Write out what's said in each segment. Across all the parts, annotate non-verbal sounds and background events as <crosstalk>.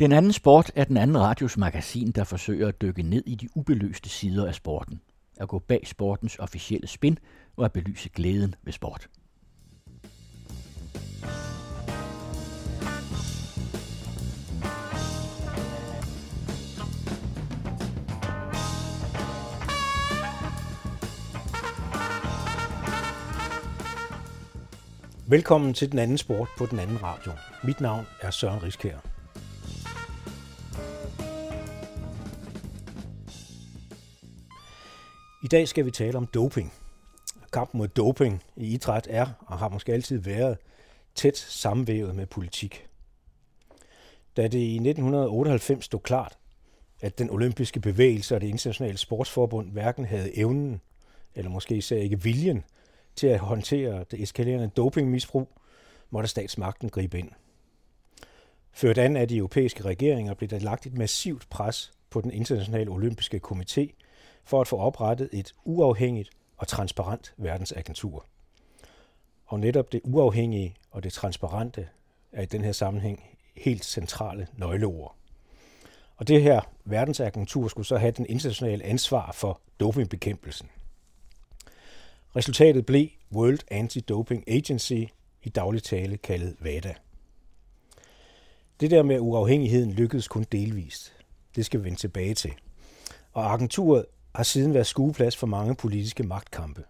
Den anden sport er den anden radios magasin, der forsøger at dykke ned i de ubeløste sider af sporten. At gå bag sportens officielle spin og at belyse glæden ved sport. Velkommen til den anden sport på den anden radio. Mit navn er Søren Riskær. I dag skal vi tale om doping. Kampen mod doping i idræt er og har måske altid været tæt sammenvævet med politik. Da det i 1998 stod klart, at den olympiske bevægelse og det internationale sportsforbund hverken havde evnen, eller måske især ikke viljen, til at håndtere det eskalerende dopingmisbrug, måtte statsmagten gribe ind. Ført an af de europæiske regeringer blev der lagt et massivt pres på den internationale olympiske komité for at få oprettet et uafhængigt og transparent verdensagentur. Og netop det uafhængige og det transparente er i den her sammenhæng helt centrale nøgleord. Og det her verdensagentur skulle så have den internationale ansvar for dopingbekæmpelsen. Resultatet blev World Anti-Doping Agency, i daglig tale kaldet WADA. Det der med uafhængigheden lykkedes kun delvist. Det skal vi vende tilbage til. Og agenturet har siden været skueplads for mange politiske magtkampe.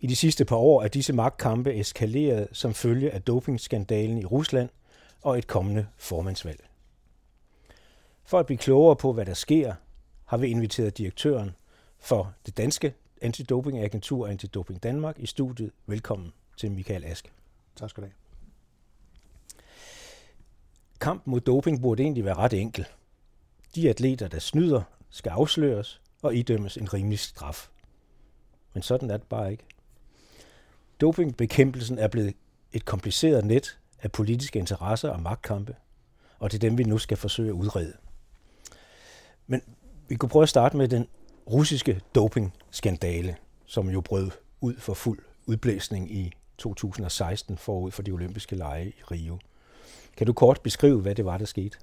I de sidste par år er disse magtkampe eskaleret som følge af dopingskandalen i Rusland og et kommende formandsvalg. For at blive klogere på, hvad der sker, har vi inviteret direktøren for det danske antidopingagentur Antidoping Danmark i studiet. Velkommen til Michael Ask. Tak skal du have. Kampen mod doping burde egentlig være ret enkel. De atleter, der snyder, skal afsløres og idømmes en rimelig straf. Men sådan er det bare ikke. Dopingbekæmpelsen er blevet et kompliceret net af politiske interesser og magtkampe, og det er dem, vi nu skal forsøge at udrede. Men vi kunne prøve at starte med den russiske dopingskandale, som jo brød ud for fuld udblæsning i 2016 forud for de olympiske lege i Rio. Kan du kort beskrive, hvad det var, der skete?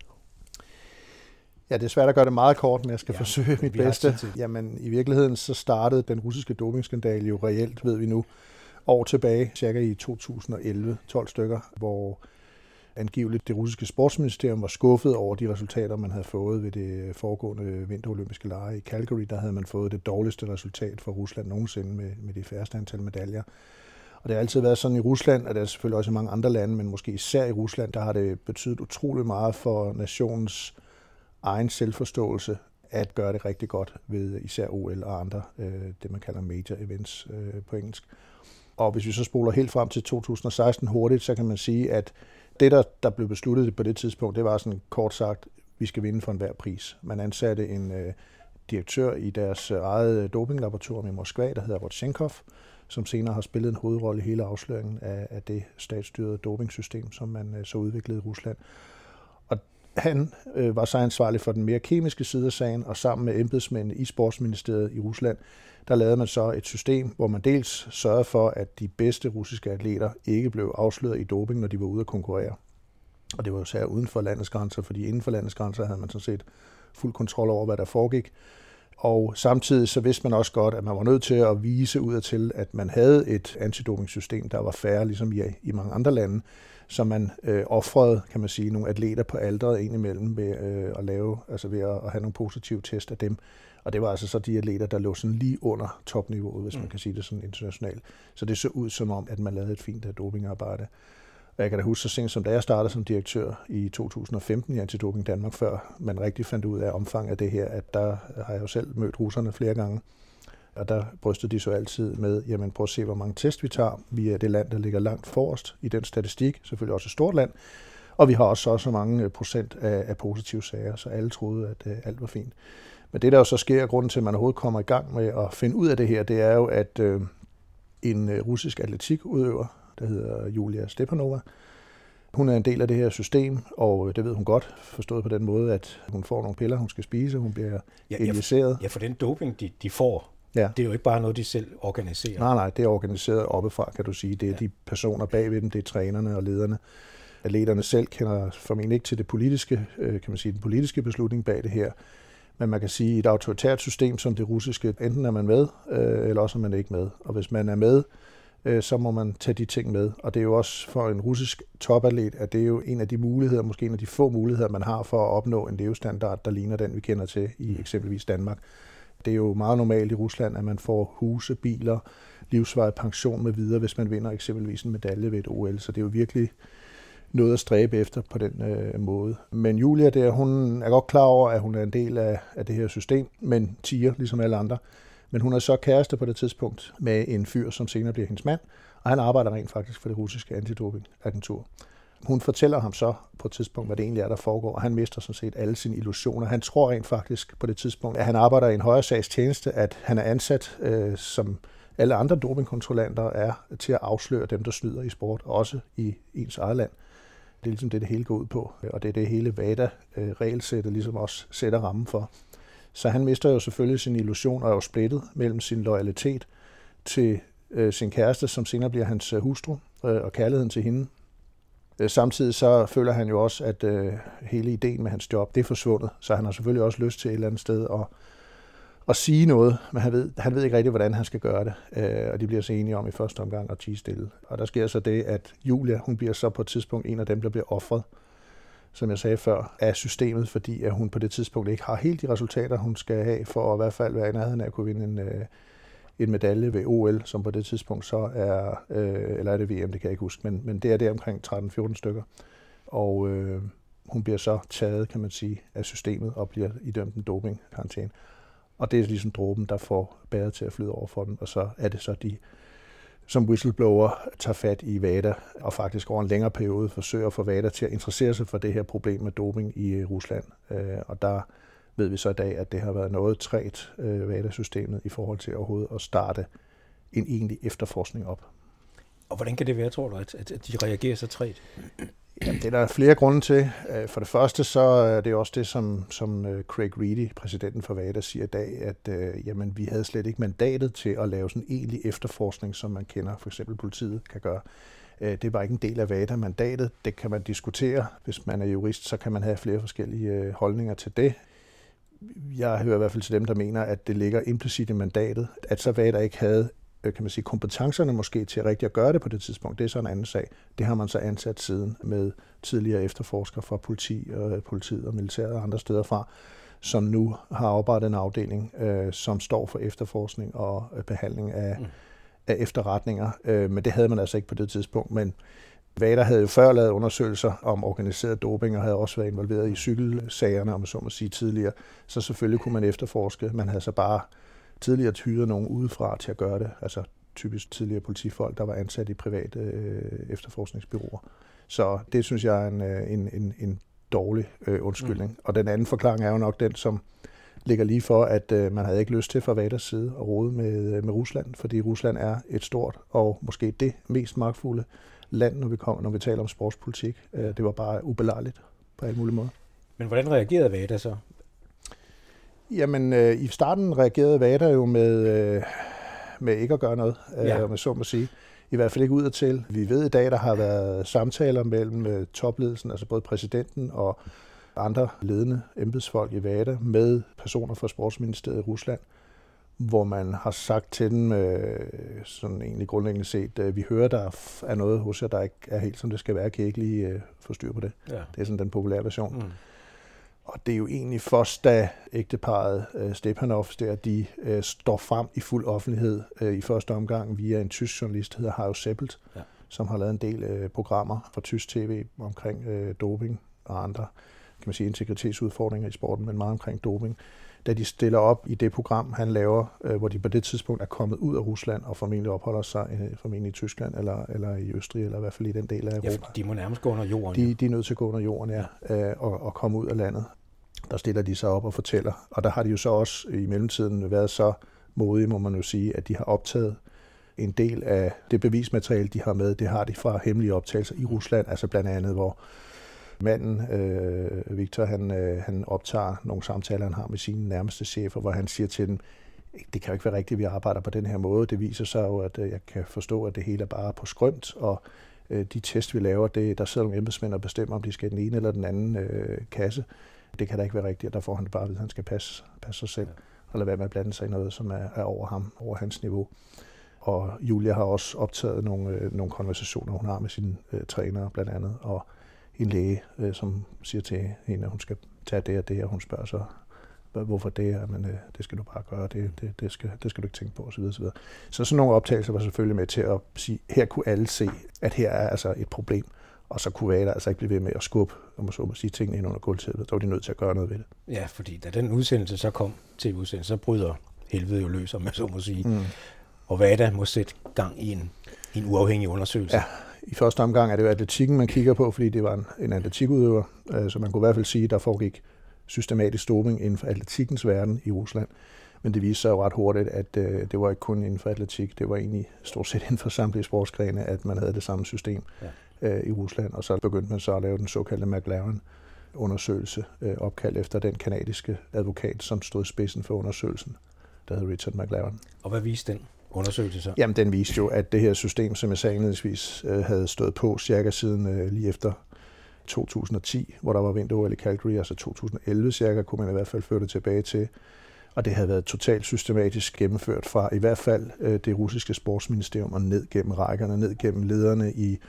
Ja, det er svært at gøre det meget kort, men jeg skal ja, forsøge mit bedste. Jamen, i virkeligheden så startede den russiske dopingskandale jo reelt, ved vi nu, år tilbage, cirka i 2011, 12 stykker, hvor angiveligt det russiske sportsministerium var skuffet over de resultater, man havde fået ved det foregående vinterolympiske lege i Calgary. Der havde man fået det dårligste resultat for Rusland nogensinde med, med de færreste antal medaljer. Og det har altid været sådan i Rusland, og det er selvfølgelig også i mange andre lande, men måske især i Rusland, der har det betydet utrolig meget for nationens egen selvforståelse at gøre det rigtig godt ved især OL og andre, øh, det man kalder major events øh, på engelsk. Og hvis vi så spoler helt frem til 2016 hurtigt, så kan man sige, at det, der, der blev besluttet på det tidspunkt, det var sådan kort sagt, vi skal vinde for enhver pris. Man ansatte en øh, direktør i deres øh, eget dopinglaboratorium i Moskva, der hedder Rodchenkov, som senere har spillet en hovedrolle i hele afsløringen af, af det statsstyrede dopingsystem, som man øh, så udviklede i Rusland. Han øh, var så ansvarlig for den mere kemiske side af sagen, og sammen med embedsmændene i Sportsministeriet i Rusland, der lavede man så et system, hvor man dels sørgede for, at de bedste russiske atleter ikke blev afsløret i doping, når de var ude at konkurrere. Og det var jo særligt uden for landets grænser, fordi inden for landets grænser havde man sådan set fuld kontrol over, hvad der foregik. Og samtidig så vidste man også godt, at man var nødt til at vise ud til, at man havde et antidopingssystem, der var færre, ligesom i, i mange andre lande, så man øh, offrede, kan man sige, nogle atleter på alderet indimellem ved øh, at lave, altså ved at, at have nogle positive test af dem. Og det var altså så de atleter, der lå sådan lige under topniveauet, hvis mm. man kan sige det sådan internationalt. Så det så ud som om, at man lavede et fint dopingarbejde. Jeg kan da huske så sent som da jeg startede som direktør i 2015 i Antidoping Danmark, før man rigtig fandt ud af omfanget af det her, at der har jeg jo selv mødt russerne flere gange. Og der brystede de så altid med, jamen prøv at se, hvor mange test vi tager. Vi er det land, der ligger langt forrest i den statistik, selvfølgelig også et stort land. Og vi har også så, så mange øh, procent af, af positive sager, så alle troede, at uh, alt var fint. Men det, der jo så sker, grunden til, at man overhovedet kommer i gang med at finde ud af det her, det er jo, at øh, en øh, russisk atletikudøver, der hedder Julia Stepanova, hun er en del af det her system, og det ved hun godt, forstået på den måde, at hun får nogle piller, hun skal spise, hun bliver ja, injiceret. Ja, for den doping, de, de får, ja. det er jo ikke bare noget, de selv organiserer. Nej, nej, det er organiseret oppefra, kan du sige. Det er ja. de personer bagved dem, det er trænerne og lederne. Atleterne selv kender formentlig ikke til det politiske, øh, kan man sige, den politiske beslutning bag det her. Men man kan sige, at et autoritært system som det russiske, enten er man med, øh, eller også er man ikke med. Og hvis man er med, øh, så må man tage de ting med. Og det er jo også for en russisk topatlet, at det er jo en af de muligheder, måske en af de få muligheder, man har for at opnå en levestandard, der ligner den, vi kender til i eksempelvis Danmark. Det er jo meget normalt i Rusland, at man får huse, biler, livsvarig pension med videre, hvis man vinder eksempelvis en medalje ved et OL. Så det er jo virkelig noget at stræbe efter på den øh, måde. Men Julia der, hun er godt klar over, at hun er en del af, af det her system, men tiger ligesom alle andre. Men hun er så kæreste på det tidspunkt med en fyr, som senere bliver hendes mand, og han arbejder rent faktisk for det russiske antidopingagentur. Hun fortæller ham så på et tidspunkt, hvad det egentlig er, der foregår, og han mister sådan set alle sine illusioner. Han tror rent faktisk på det tidspunkt, at han arbejder i en højere sags tjeneste, at han er ansat øh, som alle andre dopingkontrollanter er til at afsløre dem, der snyder i sport, også i ens eget land. Det er ligesom det, det hele går ud på, og det er det hele VADA-regelsættet øh, ligesom også sætter rammen for. Så han mister jo selvfølgelig sin illusion og er jo splittet mellem sin loyalitet til øh, sin kæreste, som senere bliver hans øh, hustru, øh, og kærligheden til hende. Øh, samtidig så føler han jo også, at øh, hele ideen med hans job, det er forsvundet, så han har selvfølgelig også lyst til et eller andet sted at at sige noget, men han ved, han ved ikke rigtig, hvordan han skal gøre det. Øh, og de bliver så enige om i første omgang at tige stille. Og der sker så det, at Julia, hun bliver så på et tidspunkt en af dem, der bliver offret, som jeg sagde før, af systemet, fordi at hun på det tidspunkt ikke har helt de resultater, hun skal have, for at i hvert fald være i nærheden af at kunne vinde en, øh, en medalje ved OL, som på det tidspunkt så er, øh, eller er det VM, det kan jeg ikke huske, men, men det er der omkring 13-14 stykker. Og øh, hun bliver så taget, kan man sige, af systemet og bliver idømt en dopingkarantæne. Og det er ligesom dråben, der får bæret til at flyde over for dem, og så er det så de, som whistleblower tager fat i VADA, og faktisk over en længere periode forsøger at få VADA til at interessere sig for det her problem med doping i øh, Rusland. Øh, og der ved vi så i dag, at det har været noget træt, øh, VADA-systemet, i forhold til overhovedet at starte en egentlig efterforskning op. Og hvordan kan det være, tror du, at, at de reagerer så træt? Jamen, det er der flere grunde til. Øh, for det første så øh, er det også det, som, som øh, Craig Reedy, præsidenten for VADA, siger i dag, at øh, jamen, vi havde slet ikke mandatet til at lave sådan en egentlig efterforskning, som man kender, for eksempel politiet kan gøre. Det var ikke en del af VADA-mandatet. Det kan man diskutere. Hvis man er jurist, så kan man have flere forskellige holdninger til det. Jeg hører i hvert fald til dem, der mener, at det ligger implicit i mandatet, at så VADA ikke havde kan man sige, kompetencerne måske til rigtig at gøre det på det tidspunkt, det er så en anden sag. Det har man så ansat siden med tidligere efterforskere fra politi og politiet og militæret og andre steder fra, som nu har oprettet en afdeling, øh, som står for efterforskning og øh, behandling af, mm. af efterretninger. Øh, men det havde man altså ikke på det tidspunkt. Men Vader havde jo før lavet undersøgelser om organiseret doping, og havde også været involveret i cykelsagerne, om så må sige tidligere. Så selvfølgelig kunne man efterforske. Man havde så bare tidligere hyret nogen udefra til at gøre det, altså typisk tidligere politifolk, der var ansat i private øh, efterforskningsbyråer. Så det synes jeg er en, øh, en, en, en dårlig øh, undskyldning. Mm. Og den anden forklaring er jo nok den, som ligger lige for, at øh, man havde ikke lyst til fra Vaders side at rode med, øh, med Rusland, fordi Rusland er et stort og måske det mest magtfulde land, når vi, kommer, når vi taler om sportspolitik. Øh, det var bare ubelejligt på alle mulige måder. Men hvordan reagerede Vader så? Jamen, øh, i starten reagerede Vader jo med, øh, med ikke at gøre noget, øh, ja. med så må sige. I hvert fald ikke ud til. Vi ved i dag, der har været samtaler mellem øh, topledelsen, altså både præsidenten og andre ledende embedsfolk i VADA med personer fra Sportsministeriet i Rusland, hvor man har sagt til dem, øh, sådan egentlig grundlæggende set, øh, vi hører, der er noget hos jer, der ikke er helt som det skal være, kan I ikke lige øh, få styr på det? Ja. Det er sådan den populære version. Mm. Og det er jo egentlig først, da ægteparet øh, Stepanov der, de øh, står frem i fuld offentlighed øh, i første omgang via en tysk journalist, der hedder Harjo Seppelt, ja. som har lavet en del øh, programmer for tysk tv omkring øh, doping og andre kan man sige, integritetsudfordringer i sporten, men meget omkring doping. Da de stiller op i det program, han laver, øh, hvor de på det tidspunkt er kommet ud af Rusland og formentlig opholder sig øh, formentlig i Tyskland eller, eller i Østrig, eller i hvert fald i den del af Europa. Ja, de må nærmest gå under jorden. De, de er nødt til at gå under jorden, ja, ja. Øh, og, og komme ud af landet der stiller de sig op og fortæller. Og der har de jo så også i mellemtiden været så modige, må man jo sige, at de har optaget en del af det bevismateriale, de har med, det har de fra hemmelige optagelser i Rusland, altså blandt andet, hvor manden, øh, Victor, han, øh, han optager nogle samtaler, han har med sine nærmeste chefer, hvor han siger til dem, det kan jo ikke være rigtigt, at vi arbejder på den her måde. Det viser sig jo, at øh, jeg kan forstå, at det hele er bare på skrømt, og øh, de test, vi laver, det, der sidder nogle embedsmænd og bestemmer, om de skal i den ene eller den anden øh, kasse. Det kan da ikke være rigtigt, der får han det bare at vide, at han skal passe, passe sig selv, ja. og lade være med at blande sig i noget, som er, er over ham, over hans niveau. Og Julia har også optaget nogle, øh, nogle konversationer, hun har med sine øh, trænere blandt andet, og en læge, øh, som siger til hende, at hun skal tage det og det, og hun spørger så, hvorfor det er, men øh, det skal du bare gøre, det, det, det, skal, det skal du ikke tænke på, osv. osv. Så sådan nogle optagelser var selvfølgelig med til at sige, her kunne alle se, at her er altså et problem, og så kunne Vader altså ikke blive ved med at skubbe, om man så må sige, tingene ind under gulvtæppet. Så var de nødt til at gøre noget ved det. Ja, fordi da den udsendelse så kom til udsendelse, så bryder helvede jo løs, om man så må sige. Mm. Og Vada må sætte gang i en, en uafhængig undersøgelse. Ja, i første omgang er det jo atletikken, man kigger på, fordi det var en, en atletikudøver, øh, så man kunne i hvert fald sige, at der foregik systematisk doping inden for atletikkens verden i Rusland. Men det viste sig jo ret hurtigt, at øh, det var ikke kun inden for atletik, det var egentlig stort set inden for samtlige sportsgrene, at man havde det samme system ja. Øh, i Rusland. Og så begyndte man så at lave den såkaldte McLaren undersøgelse, øh, opkaldt efter den kanadiske advokat, som stod i spidsen for undersøgelsen, der hed Richard McLaren. Og hvad viste den? undersøgelse så? Jamen, den viste jo, at det her system, som jeg sagde indledningsvis, øh, havde stået på cirka siden øh, lige efter 2010, hvor der var vinter i Calgary, altså 2011 cirka, kunne man i hvert fald føre det tilbage til. Og det havde været totalt systematisk gennemført fra i hvert fald øh, det russiske sportsministerium og ned gennem rækkerne, ned gennem lederne i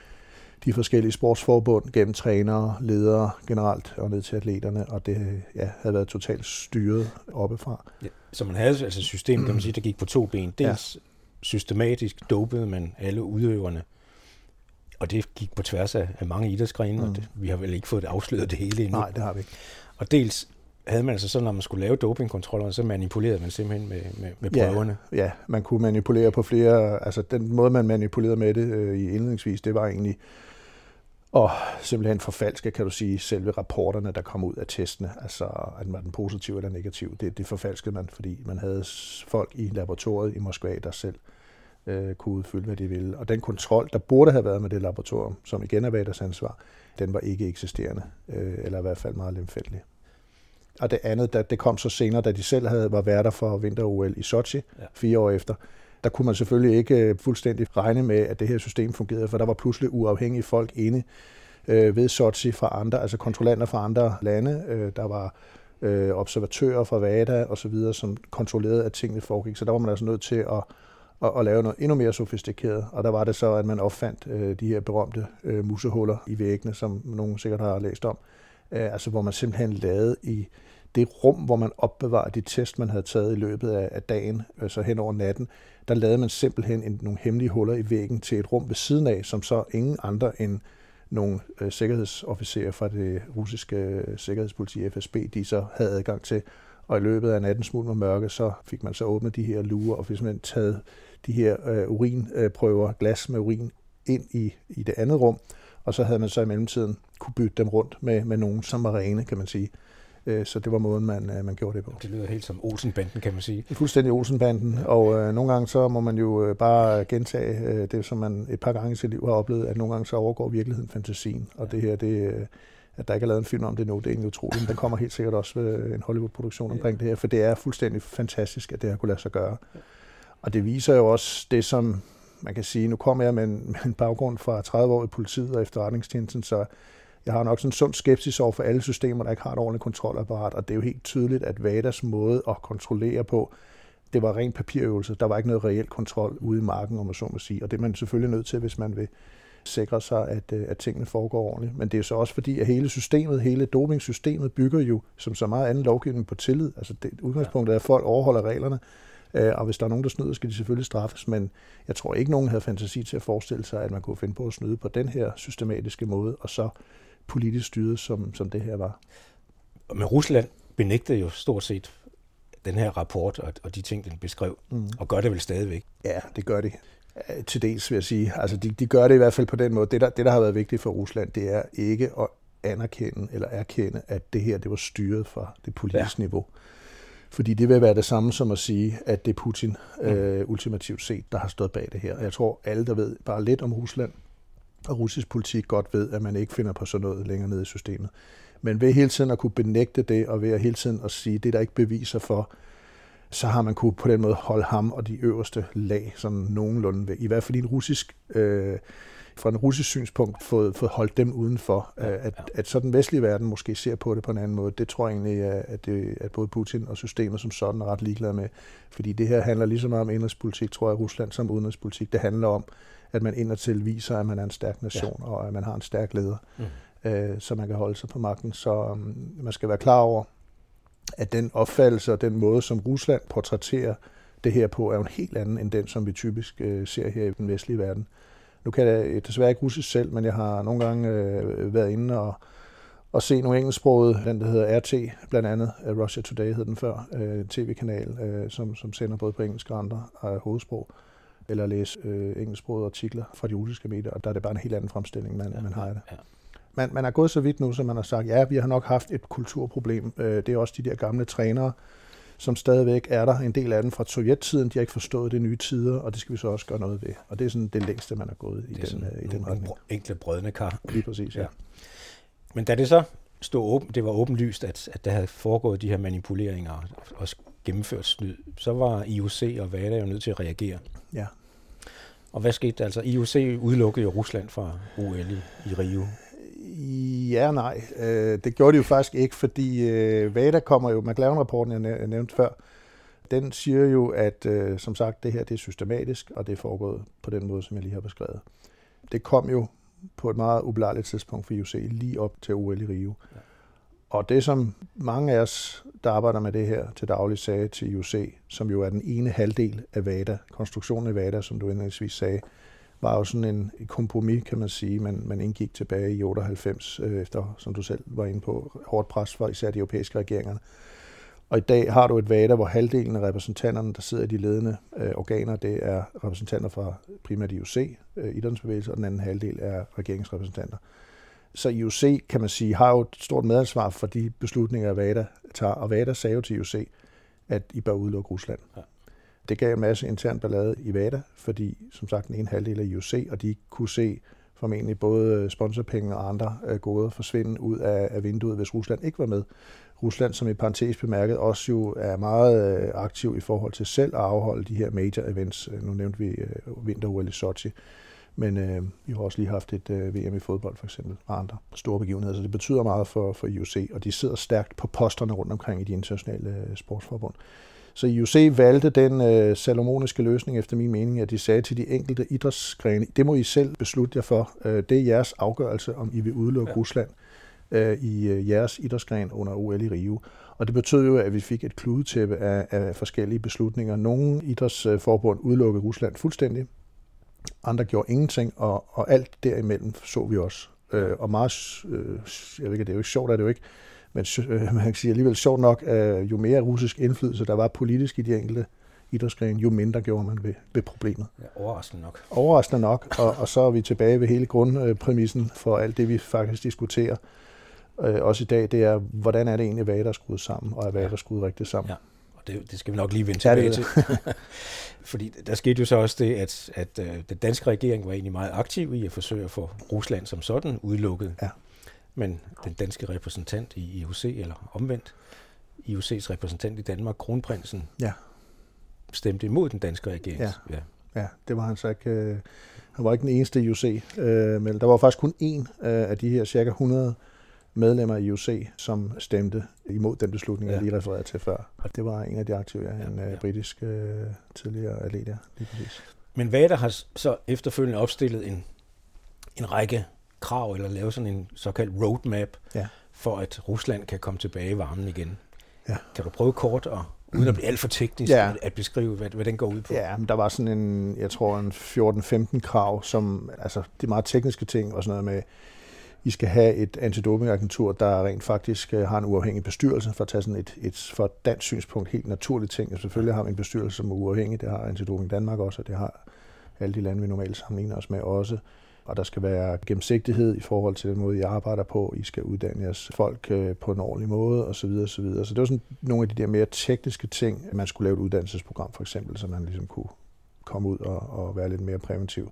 de forskellige sportsforbund, gennem trænere, ledere generelt og ned til atleterne, og det ja, havde været totalt styret oppefra. Ja, så man havde altså et system, kan man sige, der gik på to ben. Dels ja systematisk dopede man alle udøverne. Og det gik på tværs af, af mange idrætsgrene, mm. og det, vi har vel ikke fået det afsløret det hele endnu. Nej, det har vi ikke. Og dels havde man altså så, når man skulle lave dopingkontroller, så manipulerede man simpelthen med, med, med prøverne. Ja, ja, man kunne manipulere på flere, altså den måde, man manipulerede med det øh, i indledningsvis, det var egentlig og simpelthen forfalske, kan du sige, selve rapporterne, der kom ud af testene, altså at den var den positiv eller negativ, det, det forfalskede man, fordi man havde folk i laboratoriet i Moskva, der selv øh, kunne udfylde, hvad de ville. Og den kontrol, der burde have været med det laboratorium, som igen er Vaders ansvar, den var ikke eksisterende, øh, eller i hvert fald meget lemfældig. Og det andet, der, det kom så senere, da de selv havde var værter for vinter-OL i Sochi, ja. fire år efter, der kunne man selvfølgelig ikke øh, fuldstændig regne med, at det her system fungerede, for der var pludselig uafhængige folk inde øh, ved Sochi fra andre, altså kontrollanter fra andre lande. Øh, der var øh, observatører fra VADA og så videre, som kontrollerede, at tingene foregik. Så der var man altså nødt til at, at, at lave noget endnu mere sofistikeret. Og der var det så, at man opfandt øh, de her berømte øh, musehuller i væggene, som nogen sikkert har læst om. Øh, altså hvor man simpelthen lavede i det rum, hvor man opbevarer de test, man havde taget i løbet af, af dagen, altså hen over natten, der lavede man simpelthen en, nogle hemmelige huller i væggen til et rum ved siden af, som så ingen andre end nogle øh, sikkerhedsofficerer fra det russiske øh, sikkerhedspoliti FSB, de så havde adgang til. Og i løbet af natten smule med mørke, så fik man så åbnet de her luer og fik simpelthen taget de her øh, urinprøver, glas med urin, ind i, i det andet rum. Og så havde man så i mellemtiden kunne bytte dem rundt med, med nogen som var rene, kan man sige. Øh, så det var måden, man, øh, man gjorde det på. Det lyder helt som Olsenbanden, kan man sige. Fuldstændig Olsenbanden, og øh, nogle gange så må man jo øh, bare gentage øh, det, som man et par gange i sit liv har oplevet, at nogle gange så overgår virkeligheden fantasien, og ja. det her, det, at der ikke er lavet en film om det nu, det er egentlig utroligt, men der kommer helt sikkert også en Hollywood-produktion omkring ja. det her, for det er fuldstændig fantastisk, at det har kunne lade sig gøre. Og det viser jo også det, som man kan sige, nu kommer jeg med en, <laughs> med en baggrund fra 30 år i politiet og efterretningstjenesten, så jeg har nok sådan en sund skepsis over for alle systemer, der ikke har et ordentligt kontrolapparat, og det er jo helt tydeligt, at VADAs måde at kontrollere på, det var ren papirøvelse. Der var ikke noget reelt kontrol ude i marken, om man så må sige. Og det er man selvfølgelig nødt til, hvis man vil sikre sig, at, øh, at tingene foregår ordentligt. Men det er så også fordi, at hele systemet, hele dopingsystemet bygger jo, som så meget anden lovgivning, på tillid. Altså det, udgangspunktet er, at folk overholder reglerne, øh, og hvis der er nogen, der snyder, skal de selvfølgelig straffes. Men jeg tror ikke, nogen havde fantasi til at forestille sig, at man kunne finde på at snyde på den her systematiske måde, og så politisk styret, som, som det her var. Men Rusland benægtede jo stort set den her rapport og, og de ting, den beskrev, mm. og gør det vel stadigvæk? Ja, det gør de. Til dels vil jeg sige. Altså, de, de gør det i hvert fald på den måde. Det der, det, der har været vigtigt for Rusland, det er ikke at anerkende eller erkende, at det her det var styret fra det politiske ja. niveau. Fordi det vil være det samme som at sige, at det er Putin mm. øh, ultimativt set, der har stået bag det her. Og jeg tror, alle, der ved bare lidt om Rusland, og russisk politik godt ved, at man ikke finder på sådan noget længere nede i systemet. Men ved hele tiden at kunne benægte det, og ved at hele tiden at sige, det er der ikke beviser for, så har man kunne på den måde holde ham og de øverste lag sådan nogenlunde væk. I hvert fald i en russisk øh, fra en russisk synspunkt fået, fået holdt dem udenfor. Ja, at, ja. at så den vestlige verden måske ser på det på en anden måde, det tror jeg egentlig, at, det, at både Putin og systemet som sådan er ret ligeglade med. Fordi det her handler lige så meget om indrigspolitik, tror jeg, Rusland som udenrigspolitik. Det handler om, at man indadtil viser, at man er en stærk nation, ja. og at man har en stærk leder, mm. øh, så man kan holde sig på magten. Så um, man skal være klar over, at den opfattelse og den måde, som Rusland portrætterer det her på, er jo en helt anden end den, som vi typisk øh, ser her i den vestlige verden. Nu kan jeg desværre ikke russisk selv, men jeg har nogle gange øh, været inde og, og se nogle engelsksprogede, den der hedder RT, blandt andet uh, Russia Today hed den før, uh, tv-kanal, uh, som, som sender både på engelsk og andre uh, hovedsprog, eller læse uh, engelsksprogede artikler fra de russiske medier, og der er det bare en helt anden fremstilling, man, ja, man har af det. Ja. Man, man er gået så vidt nu, som man har sagt, ja, vi har nok haft et kulturproblem. Uh, det er også de der gamle trænere, som stadigvæk er der. En del af den fra sovjettiden, de har ikke forstået det nye tider, og det skal vi så også gøre noget ved. Og det er sådan det længste, man er gået i den, øh, i den retning. enkle brødne kar. Lige præcis, ja. ja. Men da det så stod åben, det var åbenlyst, at, at der havde foregået de her manipuleringer og, og gennemført snyd, så var IOC og VADA jo nødt til at reagere. Ja. Og hvad skete der? Altså IOC udelukkede jo Rusland fra OL i, i Rio. Ja nej. Øh, det gjorde de jo faktisk ikke, fordi øh, VADA kommer jo, McLaren-rapporten, jeg nævnte før, den siger jo, at øh, som sagt, det her det er systematisk, og det er foregået på den måde, som jeg lige har beskrevet. Det kom jo på et meget ubelejligt tidspunkt for IOC, lige op til OL i Rio. Ja. Og det, som mange af os, der arbejder med det her til daglig, sagde til IOC, som jo er den ene halvdel af VADA, konstruktionen af VADA, som du indledningsvis sagde, var jo sådan en kompromis, kan man sige, man, man indgik tilbage i 98, øh, efter, som du selv var inde på, hårdt pres fra især de europæiske regeringer. Og i dag har du et VADA, hvor halvdelen af repræsentanterne, der sidder i de ledende øh, organer, det er repræsentanter fra primært IOC, øh, idrætsbevægelsen, og den anden halvdel er regeringsrepræsentanter. Så IOC, kan man sige, har jo et stort medansvar for de beslutninger, VADA tager, og VADA sagde jo til IOC, at I bør udelukke Rusland. Ja. Det gav en masse intern ballade i VADA, fordi som sagt en halvdel af IOC, og de kunne se formentlig både sponsorpenge og andre øh, goder forsvinde ud af, vinduet, hvis Rusland ikke var med. Rusland, som i parentes bemærket, også jo er meget øh, aktiv i forhold til selv at afholde de her major events. Øh, nu nævnte vi øh, vinter-OL i Sochi, men øh, vi har også lige haft et øh, VM i fodbold for eksempel, og andre store begivenheder, så det betyder meget for, for IOC, og de sidder stærkt på posterne rundt omkring i de internationale øh, sportsforbund. Så IOC valgte den øh, salomoniske løsning efter min mening, at de sagde til de enkelte idrætsgrene, det må I selv beslutte jer for. Øh, det er jeres afgørelse, om I vil udelukke ja. Rusland øh, i øh, jeres idrætsgren under OL i Rio. Og det betød jo, at vi fik et kludetæppe af, af forskellige beslutninger. Nogle idrætsforbund udelukkede Rusland fuldstændig, andre gjorde ingenting, og, og alt derimellem så vi også. Øh, og meget, øh, jeg ved ikke, det er jo ikke sjovt, er det jo ikke, men øh, <laughs> man kan sige alligevel sjovt nok, at jo mere russisk indflydelse der var politisk i de enkelte idrætsgrene, jo mindre gjorde man ved, ved problemet. Ja, overraskende nok. Overraskende nok, og, og så er vi tilbage ved hele grundpræmissen for alt det, vi faktisk diskuterer. Øh, også i dag, det er, hvordan er det egentlig, hvad der er skruet sammen, og er hvad der er skruet rigtigt sammen. Ja. Og det, det skal vi nok lige vende tilbage til. <laughs> Fordi der skete jo så også det, at, at uh, den danske regering var egentlig meget aktiv i at forsøge at få Rusland som sådan udelukket. Ja. Men den danske repræsentant i IOC, eller omvendt, IOC's repræsentant i Danmark, kronprinsen, ja. stemte imod den danske regering. Ja. ja. Ja, det var han så ikke. Øh, han var ikke den eneste IOC, øh, men der var faktisk kun én øh, af de her cirka 100 medlemmer i IOC, som stemte imod den beslutning, ja. jeg lige refererede til før. Og det var en af de aktive, ja, en ja. britisk øh, tidligere atlet, ja, lige præcis. Men VADA har så efterfølgende opstillet en, en række krav, eller lave sådan en såkaldt roadmap, ja. for at Rusland kan komme tilbage i varmen igen. Ja. Kan du prøve kort og uden at blive alt for teknisk, ja. at beskrive, hvad, hvad den går ud på? Ja, der var sådan en, jeg tror, en 14-15 krav, som, altså de meget tekniske ting og sådan noget med, i skal have et antidopingagentur, der rent faktisk øh, har en uafhængig bestyrelse, for at tage sådan et, et for et dansk synspunkt helt naturligt ting. Selvfølgelig har vi en bestyrelse, som er uafhængig, det har Antidoping Danmark også, og det har alle de lande, vi normalt sammenligner os med også og der skal være gennemsigtighed i forhold til den måde, I arbejder på. I skal uddanne jeres folk øh, på en ordentlig måde osv. osv. Så det var sådan nogle af de der mere tekniske ting, man skulle lave et uddannelsesprogram for eksempel, så man ligesom kunne komme ud og, og være lidt mere præventiv.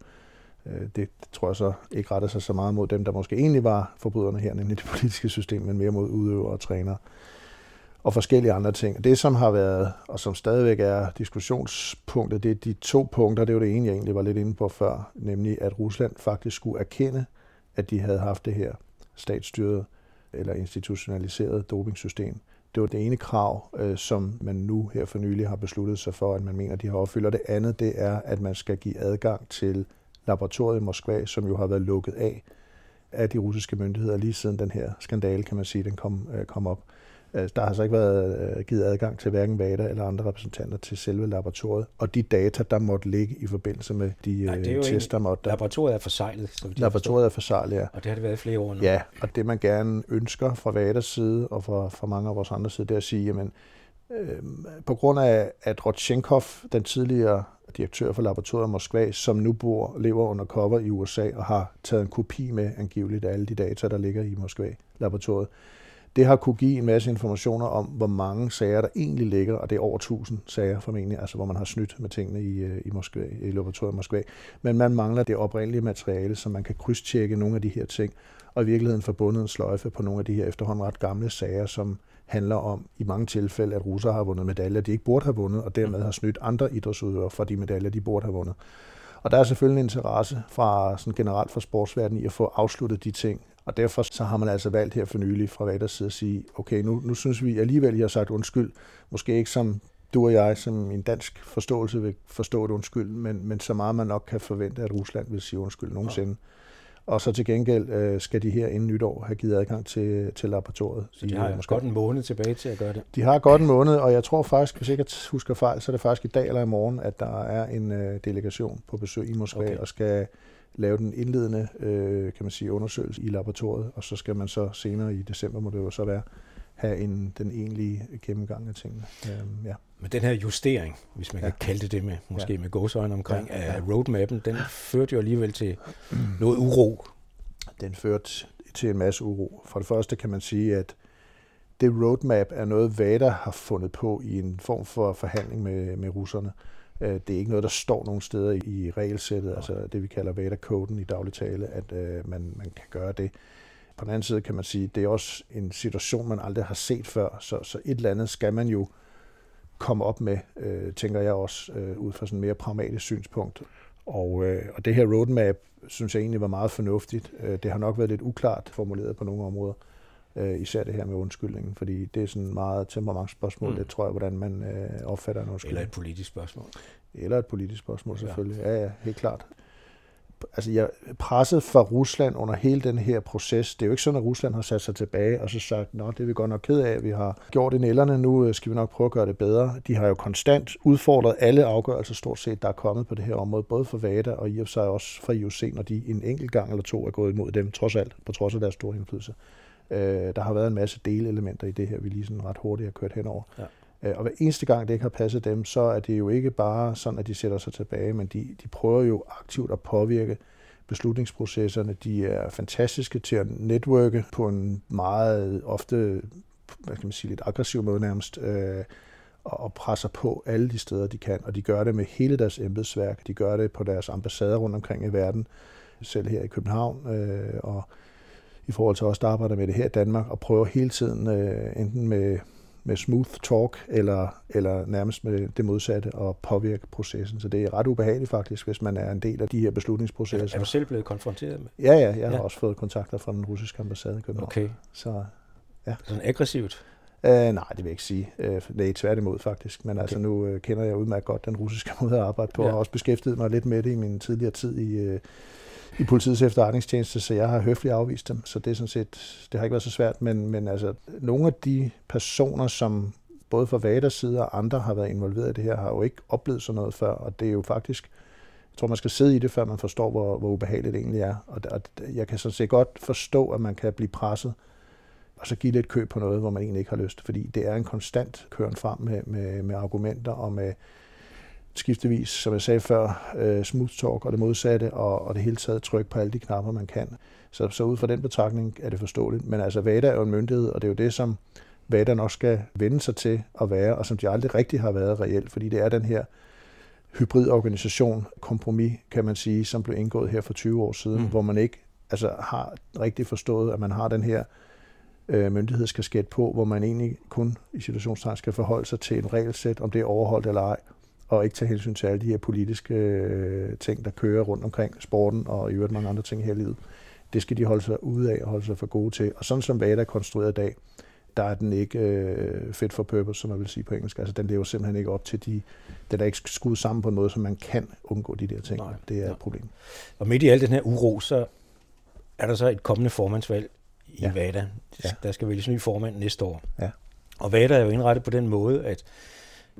Det, det tror jeg så ikke retter sig så meget mod dem, der måske egentlig var forbryderne her, nemlig det politiske system, men mere mod udøvere og trænere. og forskellige andre ting. Det, som har været, og som stadigvæk er diskussionspunktet, det er de to punkter, det var det ene, jeg egentlig var lidt inde på før, nemlig at Rusland faktisk skulle erkende, at de havde haft det her statsstyret eller institutionaliseret dopingsystem. Det var det ene krav, øh, som man nu her for nylig har besluttet sig for, at man mener, de har opfyldt. Og det andet, det er, at man skal give adgang til laboratoriet i Moskva, som jo har været lukket af af de russiske myndigheder lige siden den her skandale, kan man sige, den kom, øh, kom op. Øh, der har altså ikke været øh, givet adgang til hverken VADA eller andre repræsentanter til selve laboratoriet. Og de data, der måtte ligge i forbindelse med de Nej, det er tests, der måtte... Laboratoriet er forsejlet. Så laboratoriet er forsejlet, ja. Og det har det været i flere år nu. Ja, og det man gerne ønsker fra VADAs side og fra, fra mange af vores andre side, det er at sige, jamen, øh, på grund af, at Rodchenkov, den tidligere direktør for laboratoriet i Moskva, som nu bor, lever under cover i USA og har taget en kopi med angiveligt af alle de data, der ligger i Moskva-laboratoriet. Det har kunne give en masse informationer om, hvor mange sager der egentlig ligger, og det er over 1000 sager formentlig, altså hvor man har snydt med tingene i, øh, i, Moskva, i laboratoriet i Moskva. Men man mangler det oprindelige materiale, så man kan krydstjekke nogle af de her ting, og i virkeligheden forbundet en sløjfe på nogle af de her efterhånden ret gamle sager, som handler om i mange tilfælde, at russere har vundet medaljer, de ikke burde have vundet, og dermed har snydt andre idrætsudøvere for de medaljer, de burde have vundet. Og der er selvfølgelig en interesse fra sådan generelt fra sportsverdenen i at få afsluttet de ting. Og derfor så har man altså valgt her for nylig fra Vaders side at sige, okay, nu, nu synes vi alligevel, I har sagt undskyld. Måske ikke som du og jeg, som en dansk forståelse vil forstå et undskyld, men, men så meget man nok kan forvente, at Rusland vil sige undskyld nogensinde. Ja. Og så til gengæld øh, skal de her inden nytår have givet adgang til, til laboratoriet. Så de har måske godt en måned tilbage til at gøre det? De har godt en måned, og jeg tror faktisk, hvis jeg ikke husker fejl, så er det faktisk i dag eller i morgen, at der er en øh, delegation på besøg i Moskva okay. og skal lave den indledende øh, kan man sige, undersøgelse i laboratoriet, og så skal man så senere i december, må det jo så være, have en, den egentlige gennemgang af tingene. Øhm, ja. Men den her justering, hvis man ja. kan kalde det det med, måske ja. med gåsøjne omkring, ja, af roadmappen, den førte jo alligevel til noget uro. Den førte til en masse uro. For det første kan man sige, at det roadmap er noget, VADA har fundet på i en form for forhandling med, med russerne. Øh, det er ikke noget, der står nogen steder i regelsættet, ja. altså det vi kalder VADA-koden i daglig tale, at øh, man, man kan gøre det. På den anden side kan man sige, det er også en situation, man aldrig har set før, så, så et eller andet skal man jo komme op med, øh, tænker jeg også, øh, ud fra sådan en mere pragmatisk synspunkt. Og, øh, og det her roadmap, synes jeg egentlig var meget fornuftigt. Øh, det har nok været lidt uklart formuleret på nogle områder, øh, især det her med undskyldningen, fordi det er sådan meget temperamentsspørgsmål, mm. det tror jeg, hvordan man øh, opfatter en undskyldning. Eller et politisk spørgsmål. Eller et politisk spørgsmål, selvfølgelig. Ja, ja, helt klart altså jeg, presset fra Rusland under hele den her proces, det er jo ikke sådan, at Rusland har sat sig tilbage og så sagt, nå, det er vi godt nok ked af, vi har gjort en nælderne, nu øh, skal vi nok prøve at gøre det bedre. De har jo konstant udfordret alle afgørelser stort set, der er kommet på det her område, både for VADA og i og for sig også fra IOC, når de en enkelt gang eller to er gået imod dem, trods alt, på trods af deres store indflydelse. Øh, der har været en masse delelementer i det her, vi lige sådan ret hurtigt har kørt henover. Ja. Øh, og hver eneste gang det ikke har passet dem, så er det jo ikke bare sådan, at de sætter sig tilbage, men de, de prøver jo aktivt at påvirke beslutningsprocesserne. De er fantastiske til at netværke på en meget ofte, hvad kan man sige, lidt aggressiv måde nærmest, øh, og presser på alle de steder, de kan. Og de gør det med hele deres embedsværk. De gør det på deres ambassader rundt omkring i verden, selv her i København, øh, og i forhold til os, der arbejder med det her i Danmark, og prøver hele tiden, øh, enten med med smooth talk, eller, eller nærmest med det modsatte, og påvirke processen. Så det er ret ubehageligt faktisk, hvis man er en del af de her beslutningsprocesser. Er du selv blevet konfronteret med? Ja, ja, jeg har ja. også fået kontakter fra den russiske ambassade i København. Okay. Så, ja. Sådan aggressivt? Uh, nej, det vil jeg ikke sige. Uh, nej, tværtimod faktisk. Men okay. altså nu uh, kender jeg udmærket godt den russiske måde at arbejde på, ja. og har også beskæftiget mig lidt med det i min tidligere tid i, uh, i politiets efterretningstjeneste, så jeg har høfligt afvist dem, så det er sådan set, det har ikke været så svært, men, men altså, nogle af de personer, som både fra Vaders side og andre har været involveret i det her, har jo ikke oplevet sådan noget før, og det er jo faktisk, jeg tror, man skal sidde i det, før man forstår, hvor, hvor ubehageligt det egentlig er, og, og jeg kan sådan set godt forstå, at man kan blive presset, og så give lidt køb på noget, hvor man egentlig ikke har lyst, fordi det er en konstant køren frem med, med, med argumenter og med, skiftevis, som jeg sagde før, uh, smooth talk og det modsatte, og, og det hele taget tryk på alle de knapper, man kan. Så, så ud fra den betragtning er det forståeligt. Men altså, VADA er jo en myndighed, og det er jo det, som VADA nok skal vende sig til at være, og som de aldrig rigtig har været reelt, fordi det er den her hybridorganisation, kompromis, kan man sige, som blev indgået her for 20 år siden, mm. hvor man ikke altså, har rigtig forstået, at man har den her øh, myndighedskasket på, hvor man egentlig kun i situationstegn skal forholde sig til en regelsæt, om det er overholdt eller ej, og ikke tage hensyn til alle de her politiske øh, ting, der kører rundt omkring sporten og i øvrigt mange andre ting her i livet. Det skal de holde sig ude af og holde sig for gode til. Og sådan som VADA er konstrueret i dag, der er den ikke øh, fit for purpose, som man vil sige på engelsk. Altså, den lever simpelthen ikke op til de... Den er ikke skudt sammen på en måde, så man kan undgå de der ting. Nej, det er et problem. Og midt i al den her uro, så er der så et kommende formandsvalg i ja. VADA. Ja. Der skal vælges ny formand næste år. Ja. Og VADA er jo indrettet på den måde, at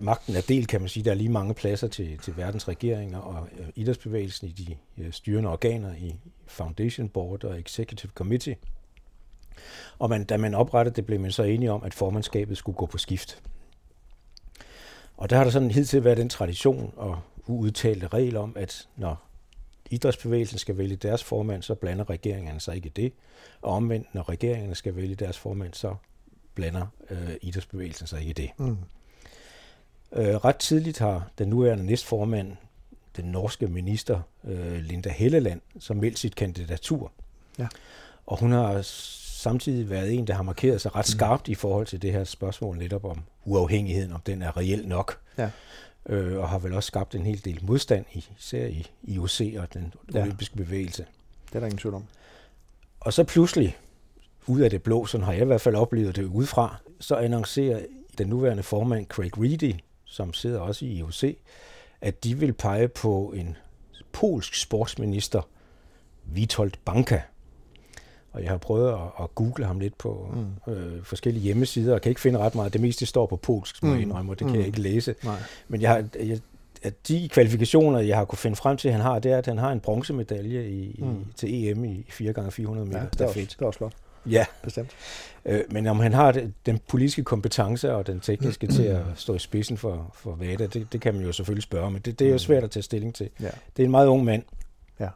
magten er delt, kan man sige. Der er lige mange pladser til, til verdens regeringer og øh, idrætsbevægelsen i de øh, styrende organer i Foundation Board og Executive Committee. Og man, da man oprettede det, blev man så enige om, at formandskabet skulle gå på skift. Og der har der sådan hidtil været den tradition og uudtalte regel om, at når idrætsbevægelsen skal vælge deres formand, så blander regeringerne sig ikke i det. Og omvendt, når regeringerne skal vælge deres formand, så blander øh, idrætsbevægelsen sig ikke i det. Mm. Øh, ret tidligt har den nuværende næstformand, den norske minister øh, Linda Helleland, som meldt sit kandidatur. Ja. Og hun har samtidig været en, der har markeret sig ret mm. skarpt mm. i forhold til det her spørgsmål netop om uafhængigheden, om den er reelt nok. Ja. Øh, og har vel også skabt en hel del modstand, især i IOC og den ja. olympiske bevægelse. Det er der ingen tvivl om. Og så pludselig, ud af det blå, sådan har jeg i hvert fald oplevet det udefra, så annoncerer den nuværende formand Craig Reedy, som sidder også i IOC, at de vil pege på en polsk sportsminister, Witold Banka, og jeg har prøvet at, at google ham lidt på mm. øh, forskellige hjemmesider, og kan ikke finde ret meget. Det meste står på polsk, må jeg mm. indrømme, og det kan mm. jeg ikke læse. Nej. Men jeg jeg, at de kvalifikationer, jeg har kunne finde frem til, at han har, det er, at han har en bronzemedalje i, mm. i, til EM i 4x400 meter. Ja, det er, fedt. Det er også flot. Ja. Bestemt. Øh, men om han har den politiske kompetence og den tekniske til at stå i spidsen for, for VADA, det, det kan man jo selvfølgelig spørge, men det, det er jo mm. svært at tage stilling til. Ja. Det er en meget ung mand. Ja.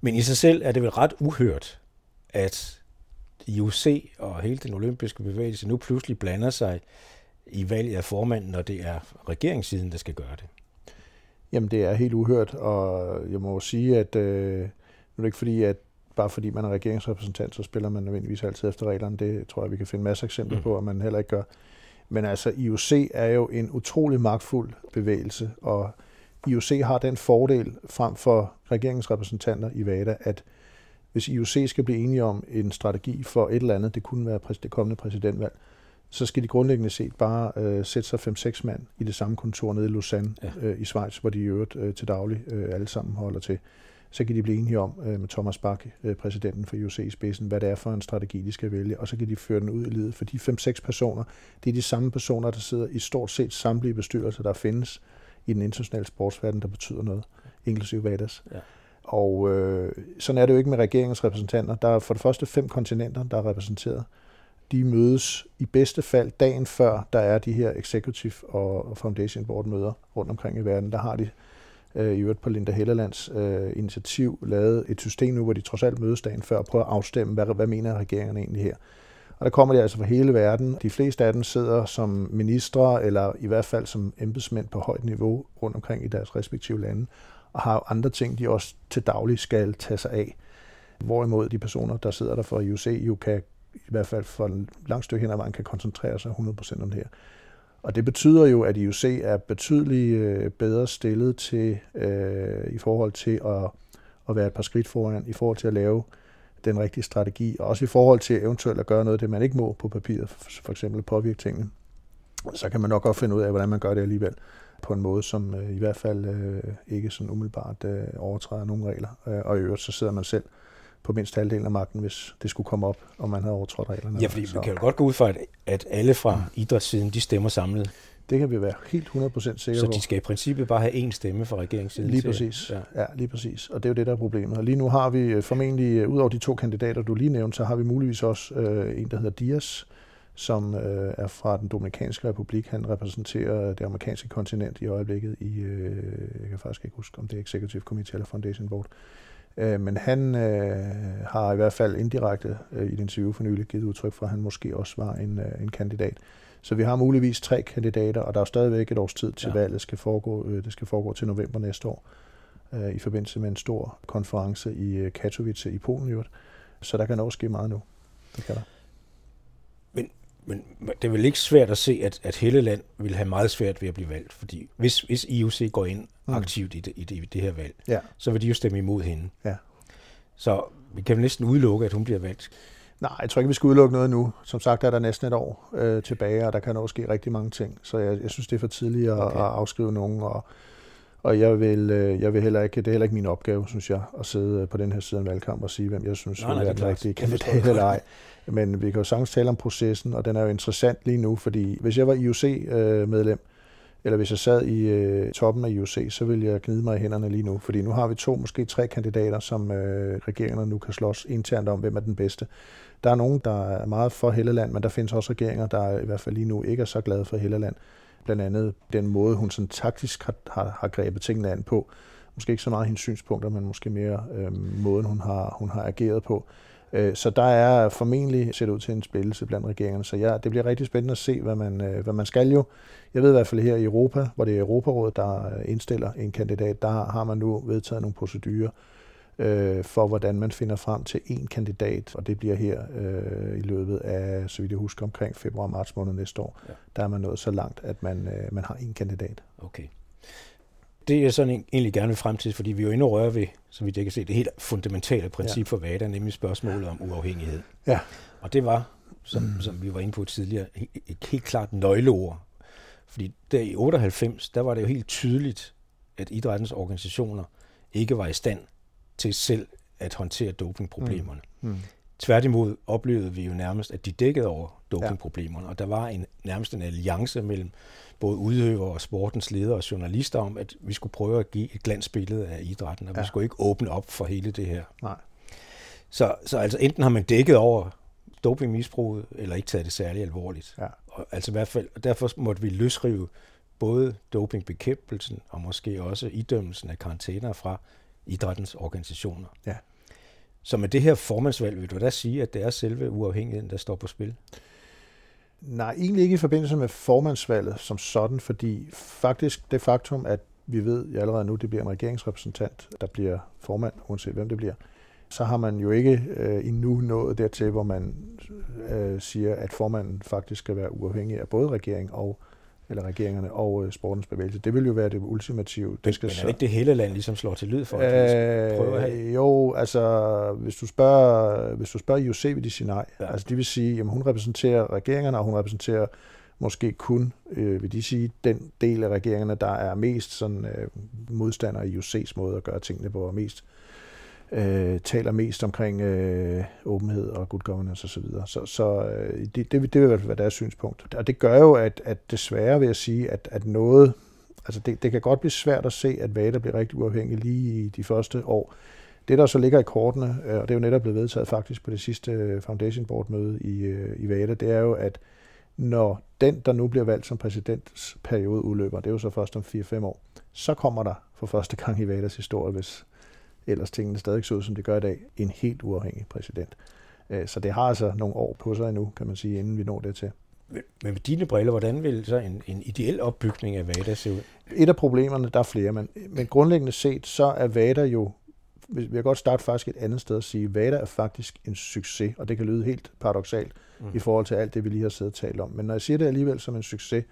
Men i sig selv er det vel ret uhørt, at IOC og hele den olympiske bevægelse nu pludselig blander sig i valget af formanden, når det er regeringssiden, der skal gøre det. Jamen, det er helt uhørt, og jeg må sige, at øh, nu er det ikke fordi, at bare fordi man er regeringsrepræsentant, så spiller man nødvendigvis altid efter reglerne. Det tror jeg, vi kan finde masser af eksempler mm. på, at man heller ikke gør. Men altså, IOC er jo en utrolig magtfuld bevægelse, og IOC har den fordel frem for regeringsrepræsentanter i VADA, at hvis IOC skal blive enige om en strategi for et eller andet, det kunne være det kommende præsidentvalg, så skal de grundlæggende set bare øh, sætte sig 5-6 mand i det samme kontor nede i Lausanne ja. øh, i Schweiz, hvor de i øvrigt øh, til daglig øh, alle sammen holder til. Så kan de blive enige om øh, med Thomas Bach, øh, præsidenten for IOC i spidsen, hvad det er for en strategi, de skal vælge, og så kan de føre den ud i livet. For de 5-6 personer, det er de samme personer, der sidder i stort set samtlige bestyrelser, der findes i den internationale sportsverden, der betyder noget, inklusive VADAS. Ja. Og øh, sådan er det jo ikke med regeringens repræsentanter. Der er for det første fem kontinenter, der er repræsenteret. De mødes i bedste fald dagen før, der er de her executive og foundation board møder rundt omkring i verden. Der har de øh, i øvrigt på Linda Hellerlands øh, initiativ lavet et system nu, hvor de trods alt mødes dagen før og prøver at afstemme, hvad, hvad mener regeringen egentlig her. Og der kommer de altså fra hele verden. De fleste af dem sidder som ministre, eller i hvert fald som embedsmænd på højt niveau rundt omkring i deres respektive lande, og har andre ting, de også til daglig skal tage sig af. Hvorimod de personer, der sidder der for IOC, jo kan i hvert fald for en lang stykke hen ad vejen kan koncentrere sig 100% om det her. Og det betyder jo, at IOC er betydeligt øh, bedre stillet til øh, i forhold til at, at være et par skridt foran, i forhold til at lave den rigtige strategi, og også i forhold til eventuelt at gøre noget, det man ikke må på papiret, for eksempel påvirke tingene. Så kan man nok godt finde ud af, hvordan man gør det alligevel på en måde, som øh, i hvert fald øh, ikke sådan umiddelbart øh, overtræder nogen regler. Øh, og i øvrigt så sidder man selv på mindst halvdelen af magten, hvis det skulle komme op, og man har overtrådt reglerne. Ja, fordi så. vi kan jo godt gå ud fra, at alle fra mm. idrætssiden, de stemmer samlet. Det kan vi være helt 100% sikre på. Så de skal i princippet bare have én stemme fra regeringssiden? Lige præcis. Til, ja. ja, lige præcis. Og det er jo det, der er problemet. Og lige nu har vi øh, formentlig, øh, ud over de to kandidater, du lige nævnte, så har vi muligvis også øh, en, der hedder Dias, som øh, er fra den Dominikanske Republik. Han repræsenterer det amerikanske kontinent i øjeblikket i, øh, jeg kan faktisk ikke huske, om det er Executive Committee eller Foundation Board. Øh, men han øh, har i hvert fald indirekte øh, i et interview for nylig givet udtryk for, at han måske også var en, øh, en kandidat. Så vi har muligvis tre kandidater, og der er stadigvæk et års tid til ja. valget skal foregå. Øh, det skal foregå til november næste år øh, i forbindelse med en stor konference i øh, Katowice i Polen. Så der kan også ske meget nu. Det kan der. Men det er vel ikke svært at se, at, at Helleland vil have meget svært ved at blive valgt, fordi hvis, hvis IOC går ind mm. aktivt i det, i, det, i det her valg, ja. så vil de jo stemme imod hende. Ja. Så vi kan næsten udelukke, at hun bliver valgt. Nej, jeg tror ikke, vi skal udelukke noget nu. Som sagt er der næsten et år øh, tilbage, og der kan også ske rigtig mange ting. Så jeg, jeg synes, det er for tidligt at, okay. at afskrive nogen, og, og jeg vil, øh, jeg vil heller ikke, det er heller ikke min opgave, synes jeg, at sidde på den her side af en valgkamp og sige, hvem jeg synes nej, nej, er den rigtige kandidat eller ej. Men vi kan jo sagtens tale om processen, og den er jo interessant lige nu, fordi hvis jeg var IOC-medlem, eller hvis jeg sad i øh, toppen af IOC, så ville jeg gnide mig i hænderne lige nu. Fordi nu har vi to, måske tre kandidater, som øh, regeringerne nu kan slås internt om, hvem er den bedste. Der er nogen, der er meget for Helleland, men der findes også regeringer, der i hvert fald lige nu ikke er så glade for Helleland. Blandt andet den måde, hun sådan taktisk har, har, har grebet tingene an på. Måske ikke så meget hendes synspunkter, men måske mere øh, måden, hun har, hun har ageret på. Øh, så der er formentlig set ud til en spillelse blandt regeringerne. Så ja, det bliver rigtig spændende at se, hvad man, øh, hvad man skal jo. Jeg ved i hvert fald her i Europa, hvor det er Europarådet, der øh, indstiller en kandidat, der har man nu vedtaget nogle procedurer øh, for, hvordan man finder frem til en kandidat, og det bliver her øh, i løbet af, så vidt jeg husker, omkring februar-marts måned næste år. Ja. Der er man nået så langt, at man, øh, man har en kandidat. Okay. Det er sådan egentlig gerne vil frem til, fordi vi jo inde og røre ved, som vi kan se, det helt fundamentale princip ja. for VADA, nemlig spørgsmålet om uafhængighed. Ja. Og det var, som, mm. som vi var inde på tidligere, et helt klart nøgleord. Fordi der i 98, der var det jo helt tydeligt, at idrættens organisationer ikke var i stand til selv at håndtere dopingproblemerne. Mm. Mm. Tværtimod oplevede vi jo nærmest, at de dækkede over dopingproblemerne, ja. og der var en, nærmest en alliance mellem både udøvere og sportens ledere og journalister om, at vi skulle prøve at give et glansbillede af idrætten, og ja. vi skulle ikke åbne op for hele det her. Nej. Så, så altså enten har man dækket over dopingmisbruget, eller ikke taget det særlig alvorligt. Ja. Og, altså i hvert fald, derfor måtte vi løsrive både dopingbekæmpelsen og måske også idømmelsen af karantæner fra idrættens organisationer. Ja. Så med det her formandsvalg, vil du da sige, at det er selve uafhængigheden, der står på spil? Nej, egentlig ikke i forbindelse med formandsvalget som sådan, fordi faktisk det faktum, at vi ved at allerede nu, det bliver en regeringsrepræsentant, der bliver formand, uanset hvem det bliver, så har man jo ikke øh, endnu nået dertil, hvor man øh, siger, at formanden faktisk skal være uafhængig af både regering og eller regeringerne og øh, sportens bevægelse. Det vil jo være det ultimative. Det skal men er det ikke det hele land ligesom slår til lyd for? At øh, prøve at have? Jo, altså hvis du spørger, hvis du spørger IOC, vil de sige nej. Ja. Altså de vil sige, at hun repræsenterer regeringerne, og hun repræsenterer måske kun, øh, vil de sige, den del af regeringerne, der er mest sådan, øh, modstander af IOC's måde at gøre tingene på, og mest øh, øh, taler mest omkring øh, åbenhed og good governance osv. Så, så, så øh, det, det, det vil være deres synspunkt. Og det gør jo, at, at desværre vil jeg sige, at, at noget, altså det, det kan godt blive svært at se, at VADA bliver rigtig uafhængig lige i de første år. Det, der så ligger i kortene, øh, og det er jo netop blevet vedtaget faktisk på det sidste øh, Foundation Board møde i, øh, i VADA, det er jo, at når den, der nu bliver valgt som præsidentsperiode udløber, det er jo så først om 4-5 år, så kommer der for første gang i VADAs historie, hvis ellers tingene stadig så ud, som det gør i dag, en helt uafhængig præsident. Øh, så det har altså nogle år på sig endnu, kan man sige, inden vi når det til. Men med dine briller, hvordan vil så en, en ideel opbygning af VADA se ud? Et af problemerne, der er flere, men, men grundlæggende set, så er VADA jo, vi kan godt starte faktisk et andet sted og sige, VADA er faktisk en succes, og det kan lyde helt paradoxalt mm. i forhold til alt det, vi lige har siddet og talt om. Men når jeg siger det alligevel som en succes,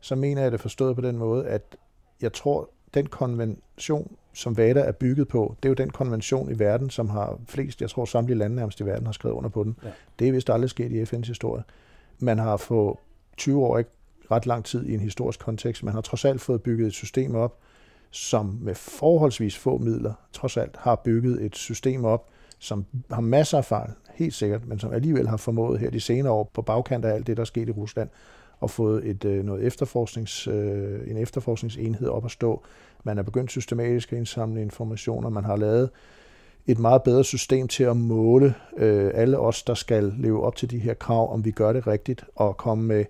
så mener jeg det forstået på den måde, at jeg tror, den konvention, som VADA er bygget på, det er jo den konvention i verden, som har flest, jeg tror samtlige lande nærmest i verden har skrevet under på den. Ja. Det er vist aldrig sket i FN's historie. Man har for 20 år, ikke ret lang tid i en historisk kontekst, man har trods alt fået bygget et system op, som med forholdsvis få midler, trods alt har bygget et system op, som har masser af fejl, helt sikkert, men som alligevel har formået her de senere år, på bagkant af alt det, der er sket i Rusland, og fået et, øh, noget efterforsknings, øh, en efterforskningsenhed op at stå. Man er begyndt systematisk at indsamle informationer. Man har lavet et meget bedre system til at måle øh, alle os, der skal leve op til de her krav, om vi gør det rigtigt, og komme med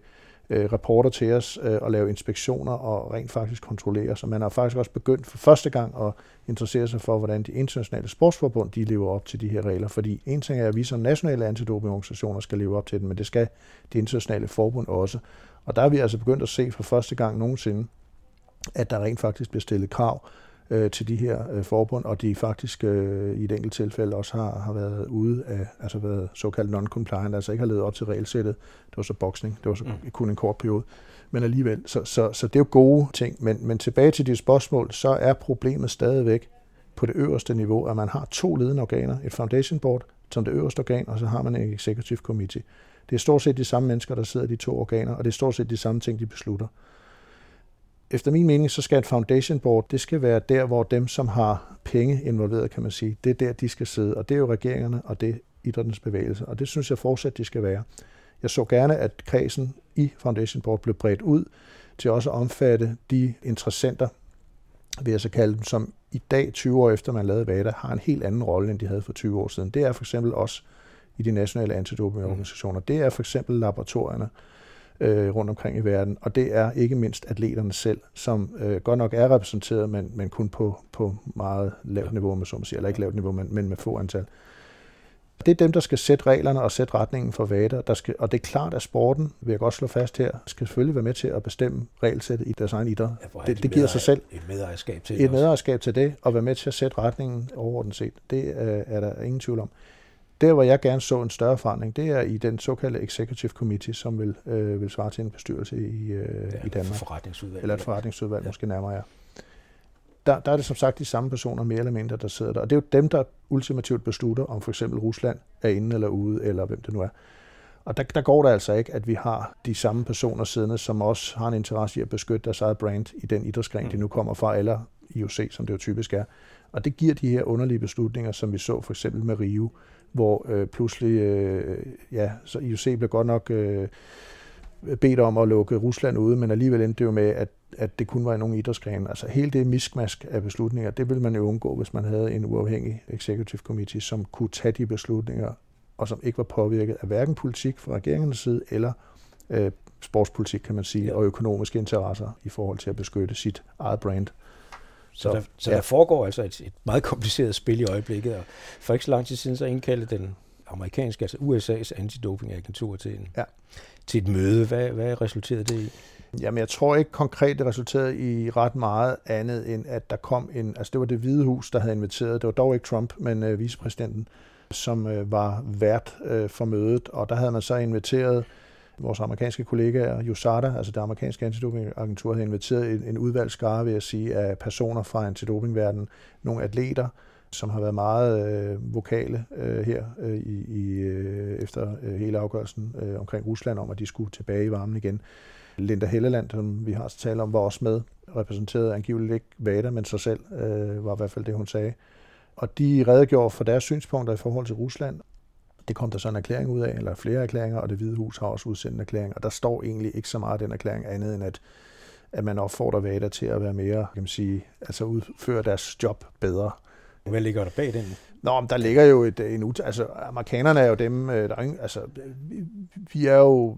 øh, rapporter til os øh, og lave inspektioner og rent faktisk kontrollere. Så man har faktisk også begyndt for første gang at interessere sig for, hvordan de internationale sportsforbund de lever op til de her regler. Fordi en ting er, at vi som nationale antidopingorganisationer skal leve op til dem, men det skal de internationale forbund også. Og der er vi altså begyndt at se for første gang nogensinde, at der rent faktisk bliver stillet krav øh, til de her øh, forbund, og de faktisk øh, i et enkelt tilfælde også har, har været ude af, altså været såkaldt non-compliant, altså ikke har levet op til regelsættet. Det var så boksning, det var så mm. kun en kort periode. Men alligevel, så, så, så det er jo gode ting. Men, men tilbage til de spørgsmål, så er problemet stadigvæk på det øverste niveau, at man har to ledende organer, et foundation board som det øverste organ, og så har man en executive committee. Det er stort set de samme mennesker, der sidder i de to organer, og det er stort set de samme ting, de beslutter efter min mening, så skal et foundation board, det skal være der, hvor dem, som har penge involveret, kan man sige, det er der, de skal sidde. Og det er jo regeringerne, og det er idrættens bevægelse. Og det synes jeg fortsat, de skal være. Jeg så gerne, at kredsen i foundation board blev bredt ud til også at omfatte de interessenter, vil jeg så kalde dem, som i dag, 20 år efter man lavede VADA, har en helt anden rolle, end de havde for 20 år siden. Det er for eksempel også i de nationale antidopingorganisationer. Det er for eksempel laboratorierne øh, rundt omkring i verden, og det er ikke mindst atleterne selv, som øh, godt nok er repræsenteret, men, men kun på, på meget lavt niveau, med så man siger, eller ikke lavt niveau, men, men med få antal. Det er dem, der skal sætte reglerne og sætte retningen for vader. Der skal, og det er klart, at sporten, vil jeg godt slå fast her, skal selvfølgelig være med til at bestemme regelsættet i deres egen idræt. Ja, det, det giver sig selv. Et medejerskab til det. Et medejerskab til det, og være med til at sætte retningen overordnet set. Det øh, er der ingen tvivl om. Der, hvor jeg gerne så en større forandring, det er i den såkaldte Executive Committee, som vil, øh, vil svare til en bestyrelse i, øh, ja, i Danmark. Forretningsudvalg. Eller et forretningsudvalg, ja. måske nærmere, ja. Der, der er det som sagt de samme personer, mere eller mindre, der sidder der. Og det er jo dem, der ultimativt beslutter, om for eksempel Rusland er inde eller ude, eller hvem det nu er. Og der, der går det altså ikke, at vi har de samme personer siddende, som også har en interesse i at beskytte deres eget brand i den idrætsgren, mm. de nu kommer fra, eller IOC, som det jo typisk er. Og det giver de her underlige beslutninger, som vi så for eksempel med Rio, hvor øh, pludselig, øh, ja, så IOC blev godt nok øh, bedt om at lukke Rusland ude, men alligevel endte det jo med, at, at det kun var i nogle idrætsgrene. Altså hele det miskmask af beslutninger, det ville man jo undgå, hvis man havde en uafhængig executive committee, som kunne tage de beslutninger, og som ikke var påvirket af hverken politik fra regeringens side, eller øh, sportspolitik, kan man sige, ja. og økonomiske interesser i forhold til at beskytte sit eget brand. Så, der, så ja. der foregår altså et, et meget kompliceret spil i øjeblikket, og for ikke så lang tid siden så indkaldte den amerikanske, altså USA's antidopingagentur til, en, ja. til et møde. Hvad, hvad resulterede det i? Jamen, jeg tror ikke konkret, det resulterede i ret meget andet, end at der kom en... Altså, det var det hvide hus, der havde inviteret. Det var dog ikke Trump, men øh, vicepræsidenten, som øh, var vært øh, for mødet. Og der havde man så inviteret Vores amerikanske kollegaer, USADA, altså det amerikanske antidopingagentur, havde inviteret en, en udvalgsskare, vil jeg sige, af personer fra antidopingverdenen, nogle atleter, som har været meget øh, vokale øh, her øh, i, i, øh, efter øh, hele afgørelsen øh, omkring Rusland om, at de skulle tilbage i varmen igen. Linda Helleland, som vi har talt om, var også med, repræsenterede angiveligt ikke VADA, men sig selv, øh, var i hvert fald det, hun sagde. Og de redegjorde for deres synspunkter i forhold til Rusland, det kom der så en erklæring ud af, eller flere erklæringer, og det Hvide Hus har også udsendt en erklæring, og der står egentlig ikke så meget af den erklæring andet end, at, at man opfordrer VADA til at være mere, kan man sige, altså udføre deres job bedre. Hvad ligger der bag den? Nå, men der ligger jo et, en altså amerikanerne er jo dem, øh, der er ingen, altså vi er jo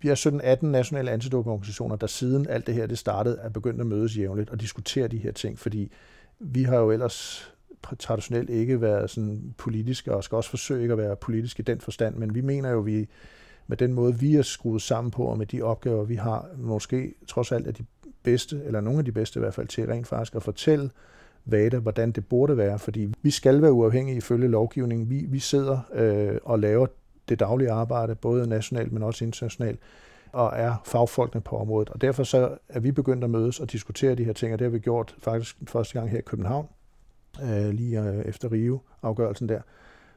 vi er 17-18 nationale antidopingorganisationer, der siden alt det her det startede, er begyndt at mødes jævnligt og diskutere de her ting, fordi vi har jo ellers traditionelt ikke været sådan politiske, og skal også forsøge ikke at være politisk i den forstand, men vi mener jo, at vi med den måde, vi er skruet sammen på, og med de opgaver, vi har, måske trods alt er de bedste, eller nogle af de bedste i hvert fald, til rent faktisk at fortælle VADA, hvordan det burde være, fordi vi skal være uafhængige ifølge lovgivningen. Vi, vi sidder øh, og laver det daglige arbejde, både nationalt, men også internationalt, og er fagfolkene på området. Og derfor så er vi begyndt at mødes og diskutere de her ting, og det har vi gjort faktisk første gang her i København, øh, lige øh, efter Rio-afgørelsen der.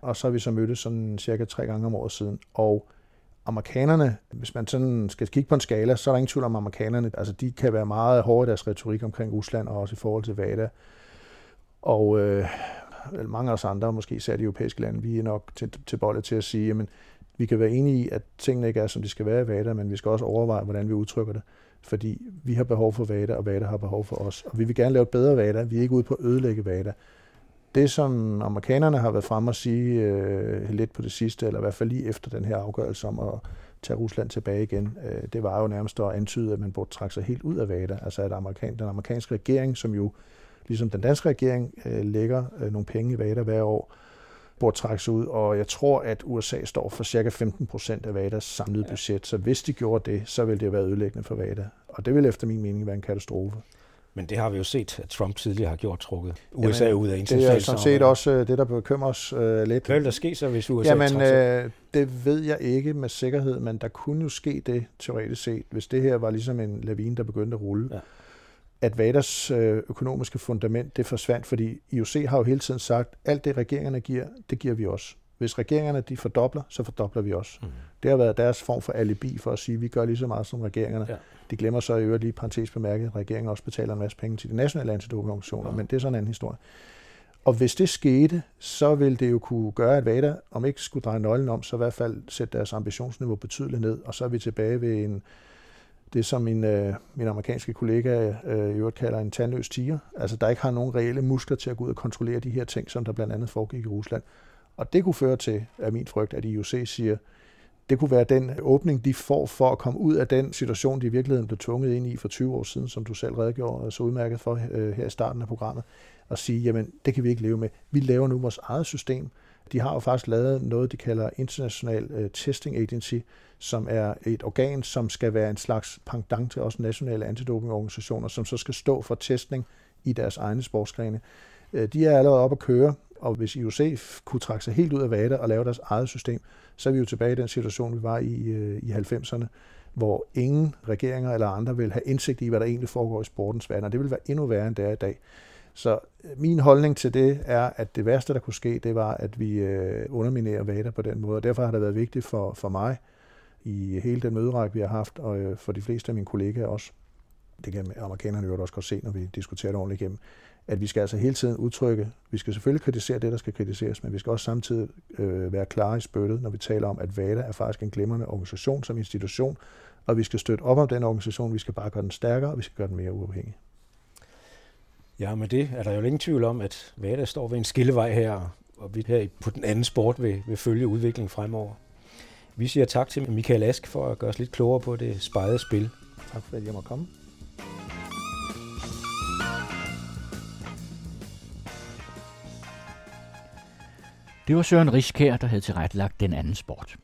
Og så har vi så mødtes sådan cirka tre gange om året siden. Og amerikanerne, hvis man sådan skal kigge på en skala, så er der ingen tvivl om amerikanerne. Altså de kan være meget hårde i deres retorik omkring Rusland, og også i forhold til VADA. Og øh, mange af os andre, måske især de europæiske lande, vi er nok til, til bollet til at sige, jamen, vi kan være enige i, at tingene ikke er, som de skal være i VADA, men vi skal også overveje, hvordan vi udtrykker det fordi vi har behov for VADA, og VADA har behov for os. Og vi vil gerne lave et bedre VADA. Vi er ikke ude på at ødelægge VADA. Det, som amerikanerne har været fremme at sige øh, lidt på det sidste, eller i hvert fald lige efter den her afgørelse om at tage Rusland tilbage igen, øh, det var jo nærmest at antyde, at man burde trække sig helt ud af VADA. Altså at amerikan, den amerikanske regering, som jo ligesom den danske regering øh, lægger øh, nogle penge i VADA hver år, burde trække sig ud, og jeg tror, at USA står for cirka 15 procent af VADAs samlede budget, så hvis de gjorde det, så ville det være ødelæggende for VADA, og det vil efter min mening være en katastrofe. Men det har vi jo set, at Trump tidligere har gjort trukket USA Jamen, ud af internationalt Det er sådan set også øh, det, der bekymrer os uh, lidt. Hvad vil der ske så, hvis USA Jamen, uh, det ved jeg ikke med sikkerhed, men der kunne jo ske det, teoretisk set, hvis det her var ligesom en lavine, der begyndte at rulle. Ja. At Vaders økonomiske fundament, det forsvandt, fordi IOC har jo hele tiden sagt, alt det regeringerne giver, det giver vi også. Hvis regeringerne de fordobler, så fordobler vi også. Mm. Det har været deres form for alibi for at sige, at vi gør lige så meget som regeringerne. Ja. De glemmer så i øvrigt lige parentes bemærket, at regeringen også betaler en masse penge til de nationale antidopingorganisationer, ja. men det er sådan en anden historie. Og hvis det skete, så ville det jo kunne gøre, at VADA, om ikke skulle dreje nøglen om, så i hvert fald sætte deres ambitionsniveau betydeligt ned, og så er vi tilbage ved en, det, som min, øh, min amerikanske kollega øh, i øvrigt kalder en tandløs tiger. Altså, der ikke har nogen reelle muskler til at gå ud og kontrollere de her ting, som der blandt andet foregik i Rusland. Og det kunne føre til, af min frygt, at IOC siger, det kunne være den åbning, de får for at komme ud af den situation, de i virkeligheden blev tvunget ind i for 20 år siden, som du selv redegjorde øh, så udmærket for øh, her i starten af programmet, og sige, jamen det kan vi ikke leve med. Vi laver nu vores eget system. De har jo faktisk lavet noget, de kalder International øh, Testing Agency, som er et organ, som skal være en slags pendant til også nationale antidopingorganisationer, som så skal stå for testning i deres egne sportsgrene. Øh, de er allerede op at køre, og hvis IOC kunne trække sig helt ud af VADA og lave deres eget system, så er vi jo tilbage i den situation, vi var i øh, i 90'erne, hvor ingen regeringer eller andre vil have indsigt i, hvad der egentlig foregår i sportens verden, og det vil være endnu værre, end det er i dag. Så øh, min holdning til det er, at det værste, der kunne ske, det var, at vi øh, underminerer VADA på den måde, og derfor har det været vigtigt for, for mig i hele den møderække, vi har haft, og øh, for de fleste af mine kollegaer også, det kan amerikanerne jo også godt se, når vi diskuterer det ordentligt igennem, at vi skal altså hele tiden udtrykke, vi skal selvfølgelig kritisere det, der skal kritiseres, men vi skal også samtidig øh, være klare i spyttet, når vi taler om, at VADA er faktisk en glimrende organisation som institution, og vi skal støtte op om den organisation, vi skal bare gøre den stærkere, og vi skal gøre den mere uafhængig. Ja, med det er der jo ingen tvivl om, at VADA står ved en skillevej her, og vi her på den anden sport vil, vil følge udviklingen fremover. Vi siger tak til Michael Ask for at gøre os lidt klogere på det spejede spil. Tak for, at jeg måtte komme. Det var Søren Riskær, der havde tilrettelagt den anden sport.